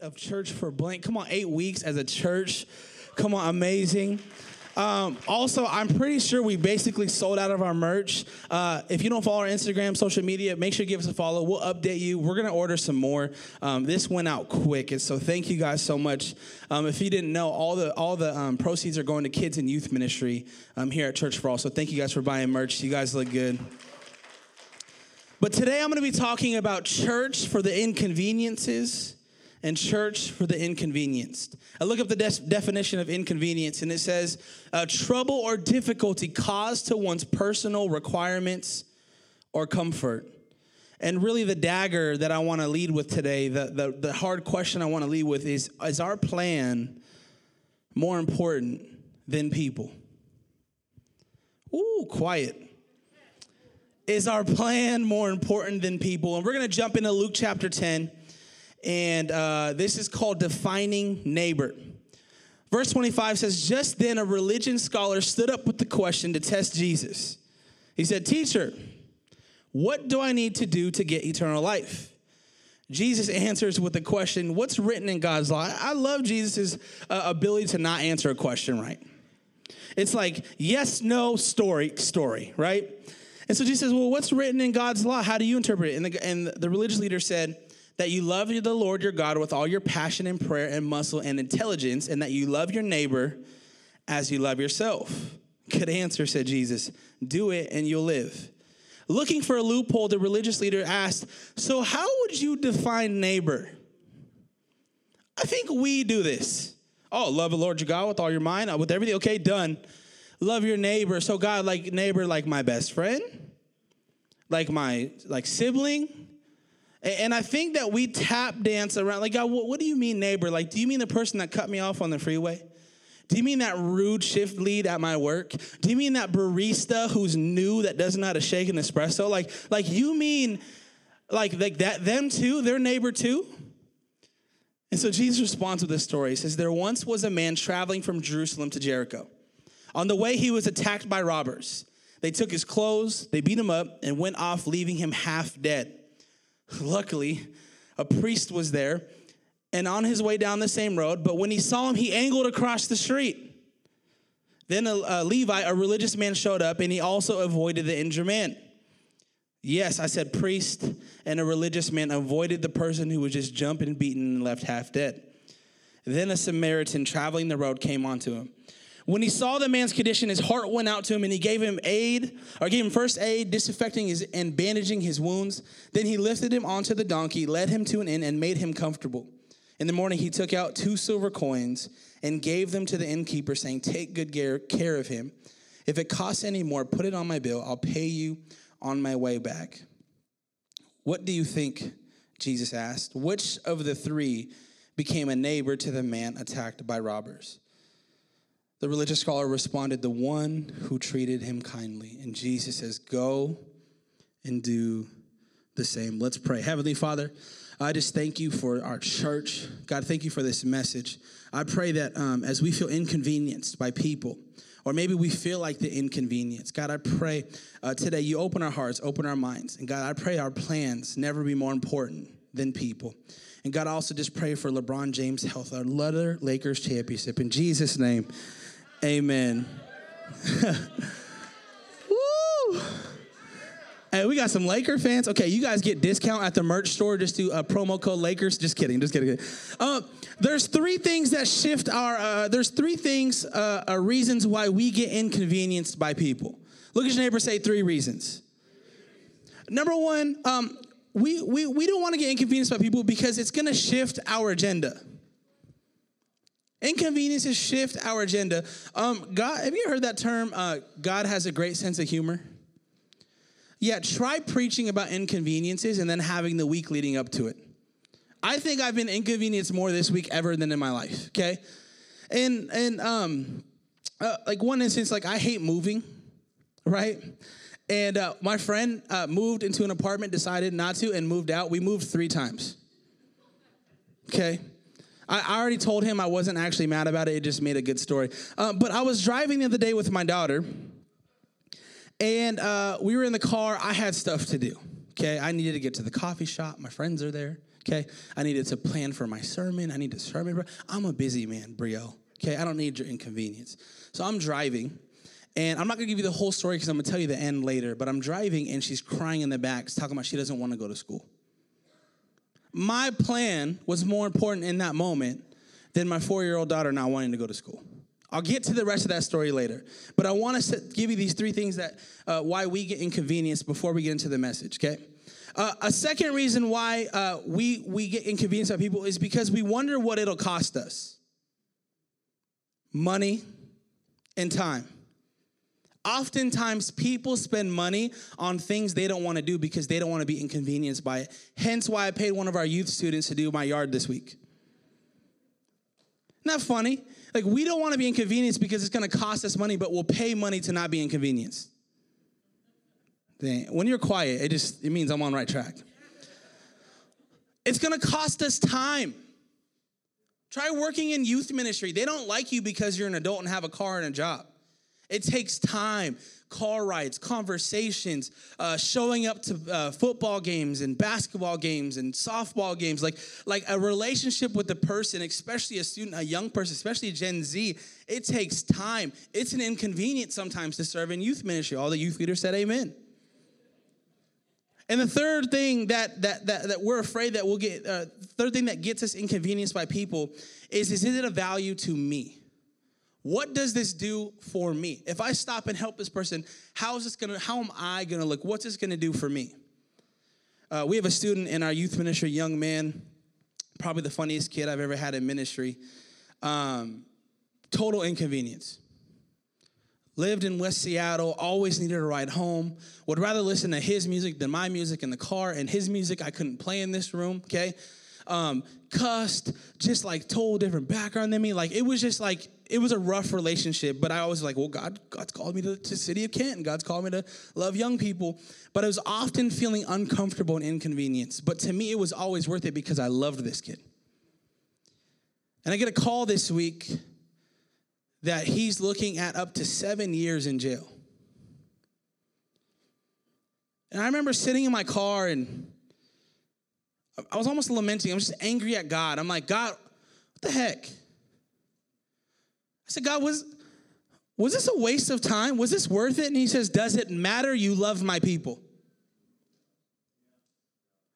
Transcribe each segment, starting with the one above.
of church for blank. Come on, eight weeks as a church. Come on, amazing. Um, also, I'm pretty sure we basically sold out of our merch. Uh, if you don't follow our Instagram, social media, make sure you give us a follow. We'll update you. We're gonna order some more. Um, this went out quick, and so thank you guys so much. Um, if you didn't know, all the all the um, proceeds are going to kids and youth ministry um, here at Church for All. So thank you guys for buying merch. You guys look good. But today I'm going to be talking about church for the inconveniences and church for the inconvenienced. I look up the de- definition of inconvenience and it says uh, trouble or difficulty caused to one's personal requirements or comfort. And really, the dagger that I want to lead with today, the, the, the hard question I want to lead with is Is our plan more important than people? Ooh, quiet. Is our plan more important than people? And we're going to jump into Luke chapter 10. And uh, this is called Defining Neighbor. Verse 25 says, Just then a religion scholar stood up with the question to test Jesus. He said, Teacher, what do I need to do to get eternal life? Jesus answers with the question, What's written in God's law? I love Jesus' uh, ability to not answer a question right. It's like yes, no, story, story, right? And so Jesus says, Well, what's written in God's law? How do you interpret it? And the, and the religious leader said, That you love the Lord your God with all your passion and prayer and muscle and intelligence, and that you love your neighbor as you love yourself. Good answer, said Jesus. Do it and you'll live. Looking for a loophole, the religious leader asked, So, how would you define neighbor? I think we do this. Oh, love the Lord your God with all your mind, with everything. Okay, done love your neighbor. So God, like neighbor, like my best friend, like my like sibling. And I think that we tap dance around, like, God, what, do you mean, neighbor? Like, do you mean the person that cut me off on the freeway? Do you mean that rude shift lead at my work? Do you mean that barista who's new that doesn't know how to shake an espresso? Like, like you mean like, like that them too, their neighbor too? And so Jesus responds with this story. He says, There once was a man traveling from Jerusalem to Jericho. On the way, he was attacked by robbers. They took his clothes, they beat him up, and went off, leaving him half dead. Luckily, a priest was there and on his way down the same road, but when he saw him, he angled across the street. Then a, a Levite, a religious man, showed up and he also avoided the injured man. Yes, I said priest and a religious man avoided the person who was just jumped and beaten and left half dead. Then a Samaritan traveling the road came onto him. When he saw the man's condition, his heart went out to him and he gave him aid, or gave him first aid, disinfecting his and bandaging his wounds. Then he lifted him onto the donkey, led him to an inn, and made him comfortable. In the morning, he took out two silver coins and gave them to the innkeeper, saying, Take good care of him. If it costs any more, put it on my bill. I'll pay you on my way back. What do you think? Jesus asked. Which of the three became a neighbor to the man attacked by robbers? The religious scholar responded, The one who treated him kindly. And Jesus says, Go and do the same. Let's pray. Heavenly Father, I just thank you for our church. God, thank you for this message. I pray that um, as we feel inconvenienced by people, or maybe we feel like the inconvenience, God, I pray uh, today you open our hearts, open our minds. And God, I pray our plans never be more important than people. And God, I also just pray for LeBron James' health, our Lutter Lakers championship. In Jesus' name. Amen. Woo! Hey, we got some Laker fans. Okay, you guys get discount at the merch store. Just do a promo code Lakers. Just kidding. Just kidding. Uh, there's three things that shift our. Uh, there's three things, uh, uh, reasons why we get inconvenienced by people. Look at your neighbor. Say three reasons. Number one, um, we we we don't want to get inconvenienced by people because it's going to shift our agenda. Inconveniences shift our agenda. Um, God, have you heard that term? Uh, God has a great sense of humor. Yeah, try preaching about inconveniences and then having the week leading up to it. I think I've been inconvenienced more this week ever than in my life. Okay, and and um, uh, like one instance, like I hate moving, right? And uh, my friend uh, moved into an apartment, decided not to, and moved out. We moved three times. Okay. I already told him I wasn't actually mad about it. It just made a good story. Uh, but I was driving the other day with my daughter, and uh, we were in the car. I had stuff to do. Okay, I needed to get to the coffee shop. My friends are there. okay? I needed to plan for my sermon. I need to sermon. I'm a busy man, Brio, okay? I don't need your inconvenience. So I'm driving, and I'm not gonna give you the whole story because I'm gonna tell you the end later, but I'm driving and she's crying in the back, talking about she doesn't wanna go to school. My plan was more important in that moment than my four year old daughter not wanting to go to school. I'll get to the rest of that story later, but I want to give you these three things that uh, why we get inconvenienced before we get into the message. Okay, uh, a second reason why uh, we we get inconvenienced by people is because we wonder what it'll cost us: money and time. Oftentimes, people spend money on things they don't want to do because they don't want to be inconvenienced by it. Hence, why I paid one of our youth students to do my yard this week. That funny? Like, we don't want to be inconvenienced because it's going to cost us money, but we'll pay money to not be inconvenienced. When you're quiet, it just it means I'm on the right track. It's going to cost us time. Try working in youth ministry. They don't like you because you're an adult and have a car and a job. It takes time, car rides, conversations, uh, showing up to uh, football games and basketball games and softball games. Like, like a relationship with the person, especially a student, a young person, especially Gen Z, it takes time. It's an inconvenience sometimes to serve in youth ministry. All the youth leaders said amen. And the third thing that that that, that we're afraid that we'll get, uh, third thing that gets us inconvenienced by people is is it a value to me? What does this do for me? If I stop and help this person, how is this gonna, how am I gonna look? What's this gonna do for me? Uh, we have a student in our youth ministry, young man, probably the funniest kid I've ever had in ministry. Um, total inconvenience. Lived in West Seattle, always needed a ride home. Would rather listen to his music than my music in the car, and his music I couldn't play in this room, okay? Um, cussed, just like total different background than me. Like it was just like it was a rough relationship, but I always like, well, God, God's called me to, the City of Canton. God's called me to love young people. But I was often feeling uncomfortable and inconvenienced. But to me, it was always worth it because I loved this kid. And I get a call this week that he's looking at up to seven years in jail. And I remember sitting in my car and I was almost lamenting. I was just angry at God. I'm like, God, what the heck? I said, God, was, was this a waste of time? Was this worth it? And he says, Does it matter? You love my people.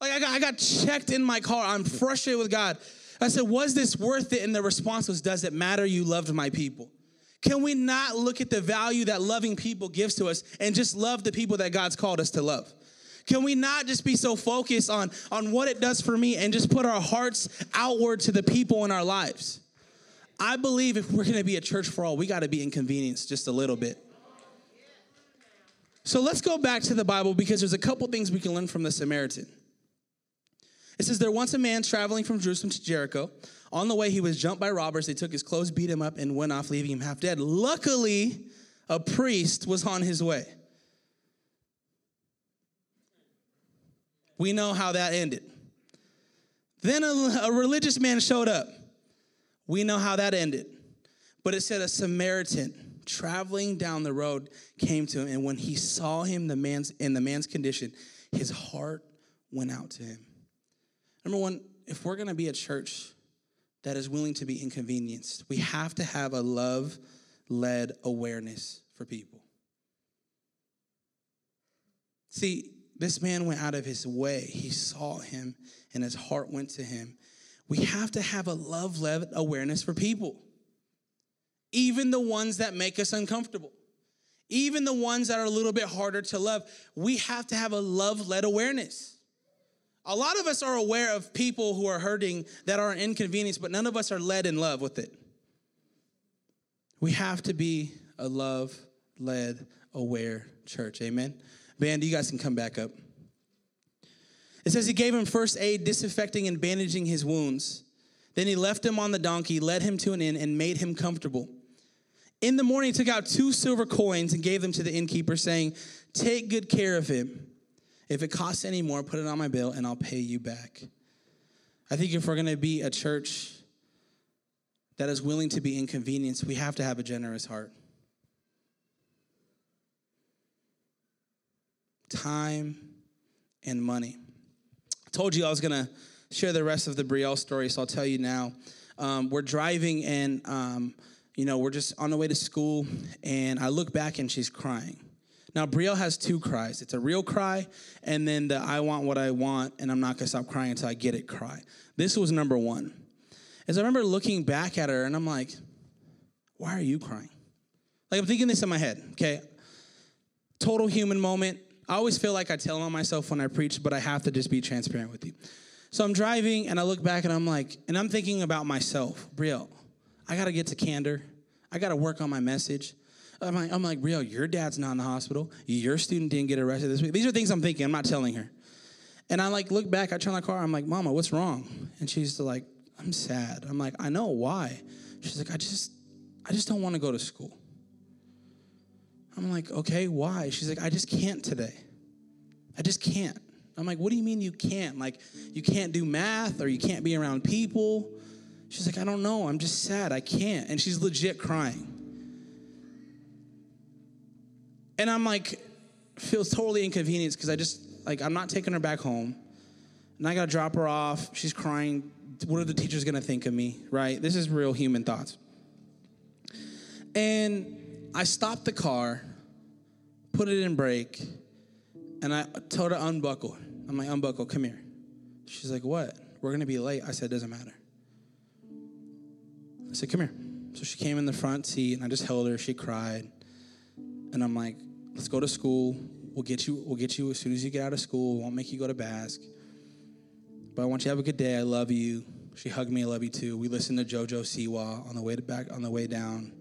Like I got, I got checked in my car. I'm frustrated with God. I said, Was this worth it? And the response was, Does it matter? You loved my people. Can we not look at the value that loving people gives to us and just love the people that God's called us to love? Can we not just be so focused on, on what it does for me and just put our hearts outward to the people in our lives? I believe if we're going to be a church for all, we got to be inconvenienced just a little bit. So let's go back to the Bible because there's a couple things we can learn from the Samaritan. It says, There once a man traveling from Jerusalem to Jericho. On the way, he was jumped by robbers. They took his clothes, beat him up, and went off, leaving him half dead. Luckily, a priest was on his way. We know how that ended. Then a, a religious man showed up. We know how that ended. But it said a Samaritan traveling down the road came to him, and when he saw him, the man's in the man's condition, his heart went out to him. Number one, if we're gonna be a church that is willing to be inconvenienced, we have to have a love-led awareness for people. See, this man went out of his way. He saw him, and his heart went to him we have to have a love led awareness for people, even the ones that make us uncomfortable, even the ones that are a little bit harder to love. We have to have a love led awareness. A lot of us are aware of people who are hurting that are an inconvenience, but none of us are led in love with it. We have to be a love led, aware church. Amen. Band, you guys can come back up. It says he gave him first aid, disinfecting and bandaging his wounds. Then he left him on the donkey, led him to an inn, and made him comfortable. In the morning, he took out two silver coins and gave them to the innkeeper, saying, Take good care of him. If it costs any more, put it on my bill, and I'll pay you back. I think if we're going to be a church that is willing to be inconvenienced, we have to have a generous heart. Time and money I told you I was going to share the rest of the Brielle story, so I'll tell you now. Um, we're driving and, um, you know, we're just on the way to school, and I look back and she's crying. Now, Brielle has two cries. It's a real cry, and then the I want what I want, and I'm not gonna stop crying until I get it cry. This was number one. As I remember looking back at her, and I'm like, why are you crying? Like, I'm thinking this in my head, okay? Total human moment. I always feel like I tell on myself when I preach, but I have to just be transparent with you. So I'm driving and I look back and I'm like, and I'm thinking about myself, Brielle, I gotta get to candor. I gotta work on my message. I'm like, I'm like, Brielle, your dad's not in the hospital. Your student didn't get arrested this week. These are things I'm thinking. I'm not telling her. And I like look back, I turn my car, I'm like, Mama, what's wrong? And she's like, I'm sad. I'm like, I know why. She's like, I just, I just don't want to go to school. I'm like, okay, why? She's like, I just can't today. I just can't. I'm like, what do you mean you can't? Like, you can't do math or you can't be around people? She's like, I don't know. I'm just sad. I can't. And she's legit crying. And I'm like, feels totally inconvenienced because I just, like, I'm not taking her back home. And I got to drop her off. She's crying. What are the teachers going to think of me, right? This is real human thoughts. And I stopped the car, put it in brake, and I told her unbuckle. I'm like, unbuckle, come here. She's like, what? We're gonna be late. I said, doesn't matter. I said, come here. So she came in the front seat, and I just held her. She cried, and I'm like, let's go to school. We'll get you. We'll get you as soon as you get out of school. We won't make you go to Basque. But I want you to have a good day. I love you. She hugged me. I love you too. We listened to JoJo Siwa on the way to back on the way down.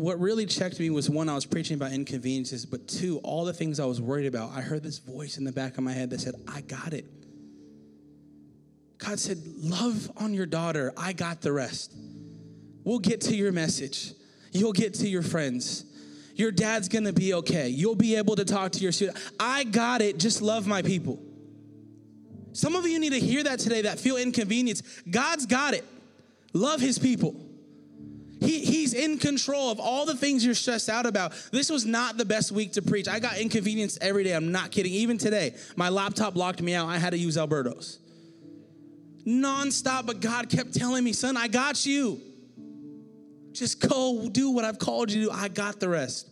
What really checked me was one, I was preaching about inconveniences, but two, all the things I was worried about, I heard this voice in the back of my head that said, I got it. God said, Love on your daughter. I got the rest. We'll get to your message. You'll get to your friends. Your dad's gonna be okay. You'll be able to talk to your student. I got it. Just love my people. Some of you need to hear that today that feel inconvenience. God's got it. Love his people. He, he's in control of all the things you're stressed out about. This was not the best week to preach. I got inconvenienced every day. I'm not kidding. Even today, my laptop locked me out. I had to use Alberto's. Nonstop, but God kept telling me, son, I got you. Just go do what I've called you to do. I got the rest.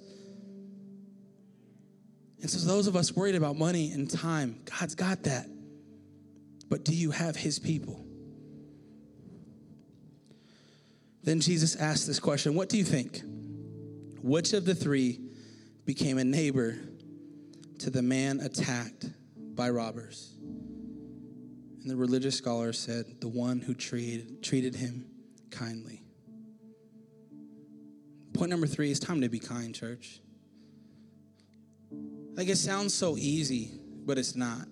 And so, those of us worried about money and time, God's got that. But do you have His people? Then Jesus asked this question What do you think? Which of the three became a neighbor to the man attacked by robbers? And the religious scholar said, The one who treated, treated him kindly. Point number three is time to be kind, church. Like it sounds so easy, but it's not.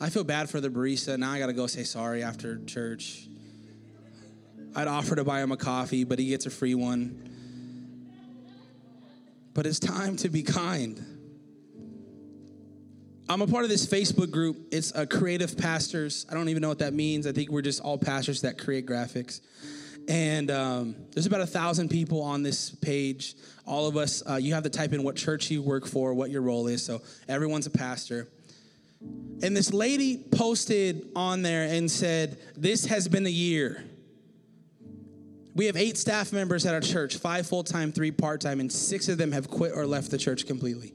I feel bad for the barista. Now I got to go say sorry after church. I'd offer to buy him a coffee, but he gets a free one. But it's time to be kind. I'm a part of this Facebook group. It's a creative pastors. I don't even know what that means. I think we're just all pastors that create graphics. And um, there's about a thousand people on this page. All of us, uh, you have to type in what church you work for, what your role is. So everyone's a pastor. And this lady posted on there and said, This has been a year. We have eight staff members at our church, five full time, three part time, and six of them have quit or left the church completely.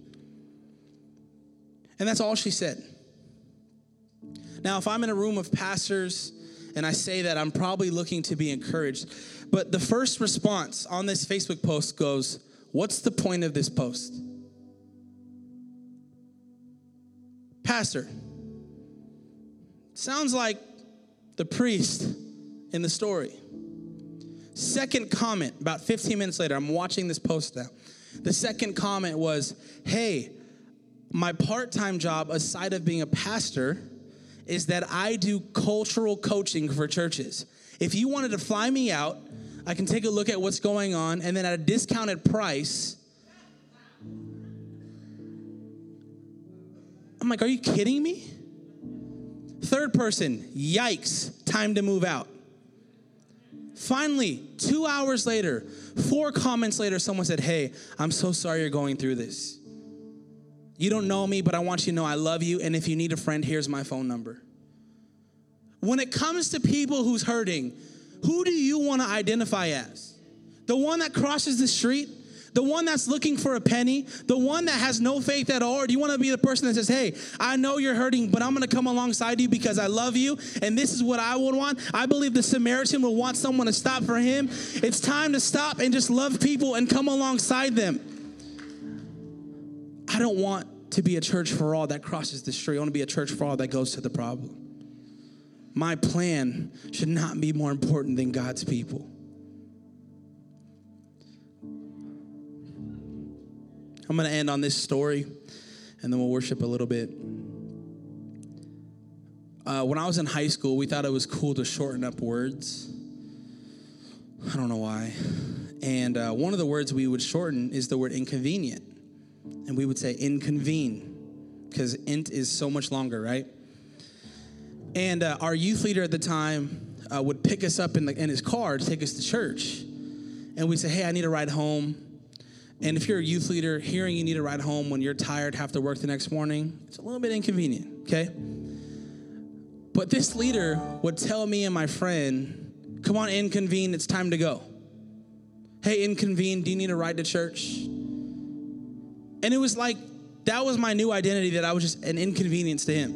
And that's all she said. Now, if I'm in a room of pastors and I say that, I'm probably looking to be encouraged. But the first response on this Facebook post goes, What's the point of this post? Pastor, sounds like the priest in the story. Second comment, about 15 minutes later, I'm watching this post now. The second comment was, Hey, my part time job, aside of being a pastor, is that I do cultural coaching for churches. If you wanted to fly me out, I can take a look at what's going on, and then at a discounted price, I'm like, Are you kidding me? Third person, yikes, time to move out. Finally, two hours later, four comments later, someone said, Hey, I'm so sorry you're going through this. You don't know me, but I want you to know I love you. And if you need a friend, here's my phone number. When it comes to people who's hurting, who do you want to identify as? The one that crosses the street? The one that's looking for a penny? The one that has no faith at all? Or do you want to be the person that says, hey, I know you're hurting, but I'm going to come alongside you because I love you and this is what I would want? I believe the Samaritan would want someone to stop for him. It's time to stop and just love people and come alongside them. I don't want to be a church for all that crosses the street. I want to be a church for all that goes to the problem. My plan should not be more important than God's people. I'm going to end on this story and then we'll worship a little bit. Uh, when I was in high school, we thought it was cool to shorten up words. I don't know why. And uh, one of the words we would shorten is the word inconvenient. And we would say inconvene because int is so much longer, right? And uh, our youth leader at the time uh, would pick us up in, the, in his car to take us to church. And we'd say, hey, I need a ride home. And if you're a youth leader, hearing you need a ride home when you're tired, have to work the next morning, it's a little bit inconvenient, okay? But this leader would tell me and my friend, come on, inconvene, it's time to go. Hey, inconvene, do you need a ride to church? And it was like, that was my new identity that I was just an inconvenience to him.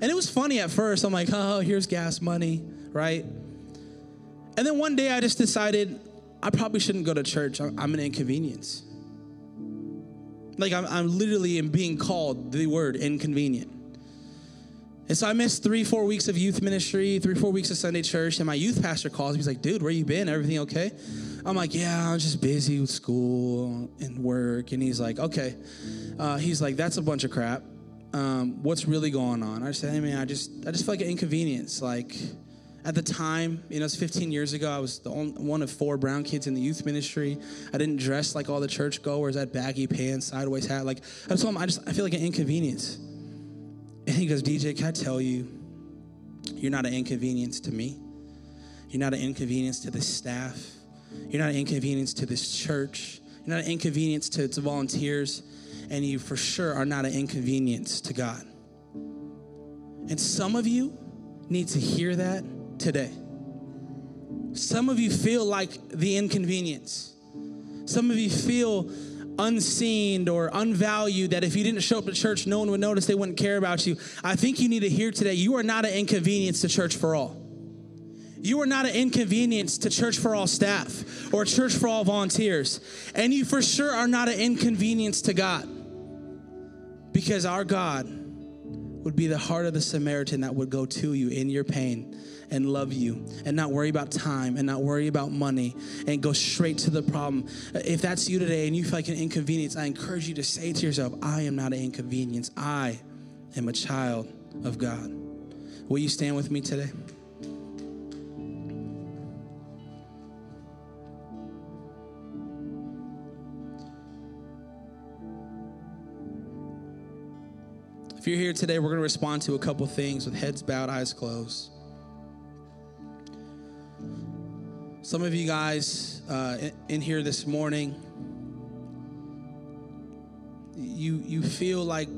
And it was funny at first. I'm like, oh, here's gas money, right? And then one day I just decided I probably shouldn't go to church. I'm an inconvenience. Like I'm, I'm literally being called the word inconvenient. And so I missed three, four weeks of youth ministry, three, four weeks of Sunday church. And my youth pastor calls me. He's like, dude, where you been? Everything okay? I'm like, yeah, I'm just busy with school and work. And he's like, okay. Uh, he's like, that's a bunch of crap. Um, what's really going on? I said, hey man, I just, I just feel like an inconvenience. Like at the time, you know, it's 15 years ago. I was the only, one of four brown kids in the youth ministry. I didn't dress like all the churchgoers. I had baggy pants, sideways hat. Like I told him, I just, I feel like an inconvenience. And he goes, DJ, can I tell you, you're not an inconvenience to me. You're not an inconvenience to the staff. You're not an inconvenience to this church. You're not an inconvenience to its volunteers. And you for sure are not an inconvenience to God. And some of you need to hear that today. Some of you feel like the inconvenience. Some of you feel unseen or unvalued that if you didn't show up to church, no one would notice, they wouldn't care about you. I think you need to hear today you are not an inconvenience to Church for All. You are not an inconvenience to Church for All staff or Church for All volunteers. And you for sure are not an inconvenience to God. Because our God would be the heart of the Samaritan that would go to you in your pain and love you and not worry about time and not worry about money and go straight to the problem. If that's you today and you feel like an inconvenience, I encourage you to say to yourself, I am not an inconvenience. I am a child of God. Will you stand with me today? If you're here today, we're going to respond to a couple things with heads bowed, eyes closed. Some of you guys uh, in here this morning, you you feel like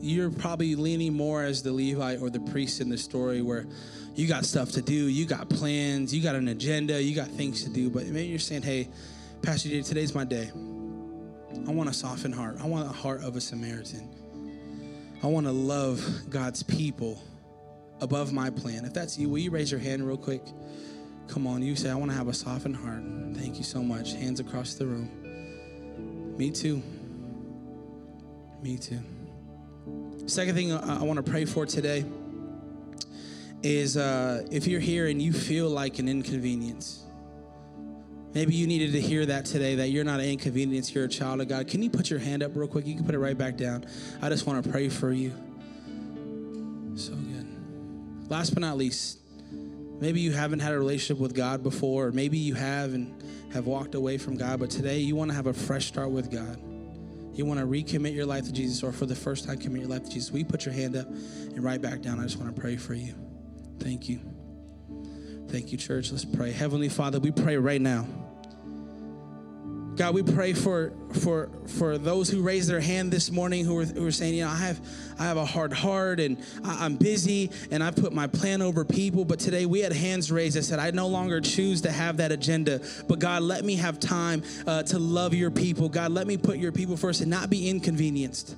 you're probably leaning more as the Levite or the priest in the story, where you got stuff to do, you got plans, you got an agenda, you got things to do. But maybe you're saying, "Hey, Pastor J, today's my day. I want a softened heart. I want a heart of a Samaritan. I want to love God's people above my plan." If that's you, will you raise your hand real quick? Come on, you say, I want to have a softened heart. Thank you so much. Hands across the room. Me too. Me too. Second thing I want to pray for today is uh, if you're here and you feel like an inconvenience, maybe you needed to hear that today that you're not an inconvenience, you're a child of God. Can you put your hand up real quick? You can put it right back down. I just want to pray for you. So good. Last but not least, Maybe you haven't had a relationship with God before, or maybe you have and have walked away from God, but today you want to have a fresh start with God. You want to recommit your life to Jesus, or for the first time commit your life to Jesus. We put your hand up and right back down. I just want to pray for you. Thank you. Thank you, church. Let's pray. Heavenly Father, we pray right now. God, we pray for for for those who raised their hand this morning who were, who were saying, you know, I have I have a hard heart and I, I'm busy and I put my plan over people. But today we had hands raised that said, I no longer choose to have that agenda. But God, let me have time uh, to love your people. God, let me put your people first and not be inconvenienced.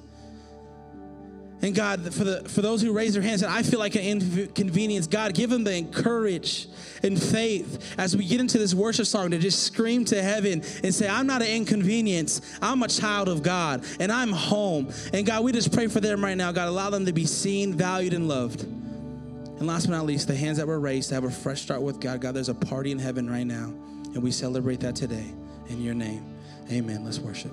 And God, for the for those who raise their hands, and I feel like an inconvenience, God, give them the courage and faith as we get into this worship song to just scream to heaven and say, I'm not an inconvenience. I'm a child of God, and I'm home. And God, we just pray for them right now. God, allow them to be seen, valued, and loved. And last but not least, the hands that were raised to have a fresh start with God. God, there's a party in heaven right now, and we celebrate that today. In your name, amen. Let's worship.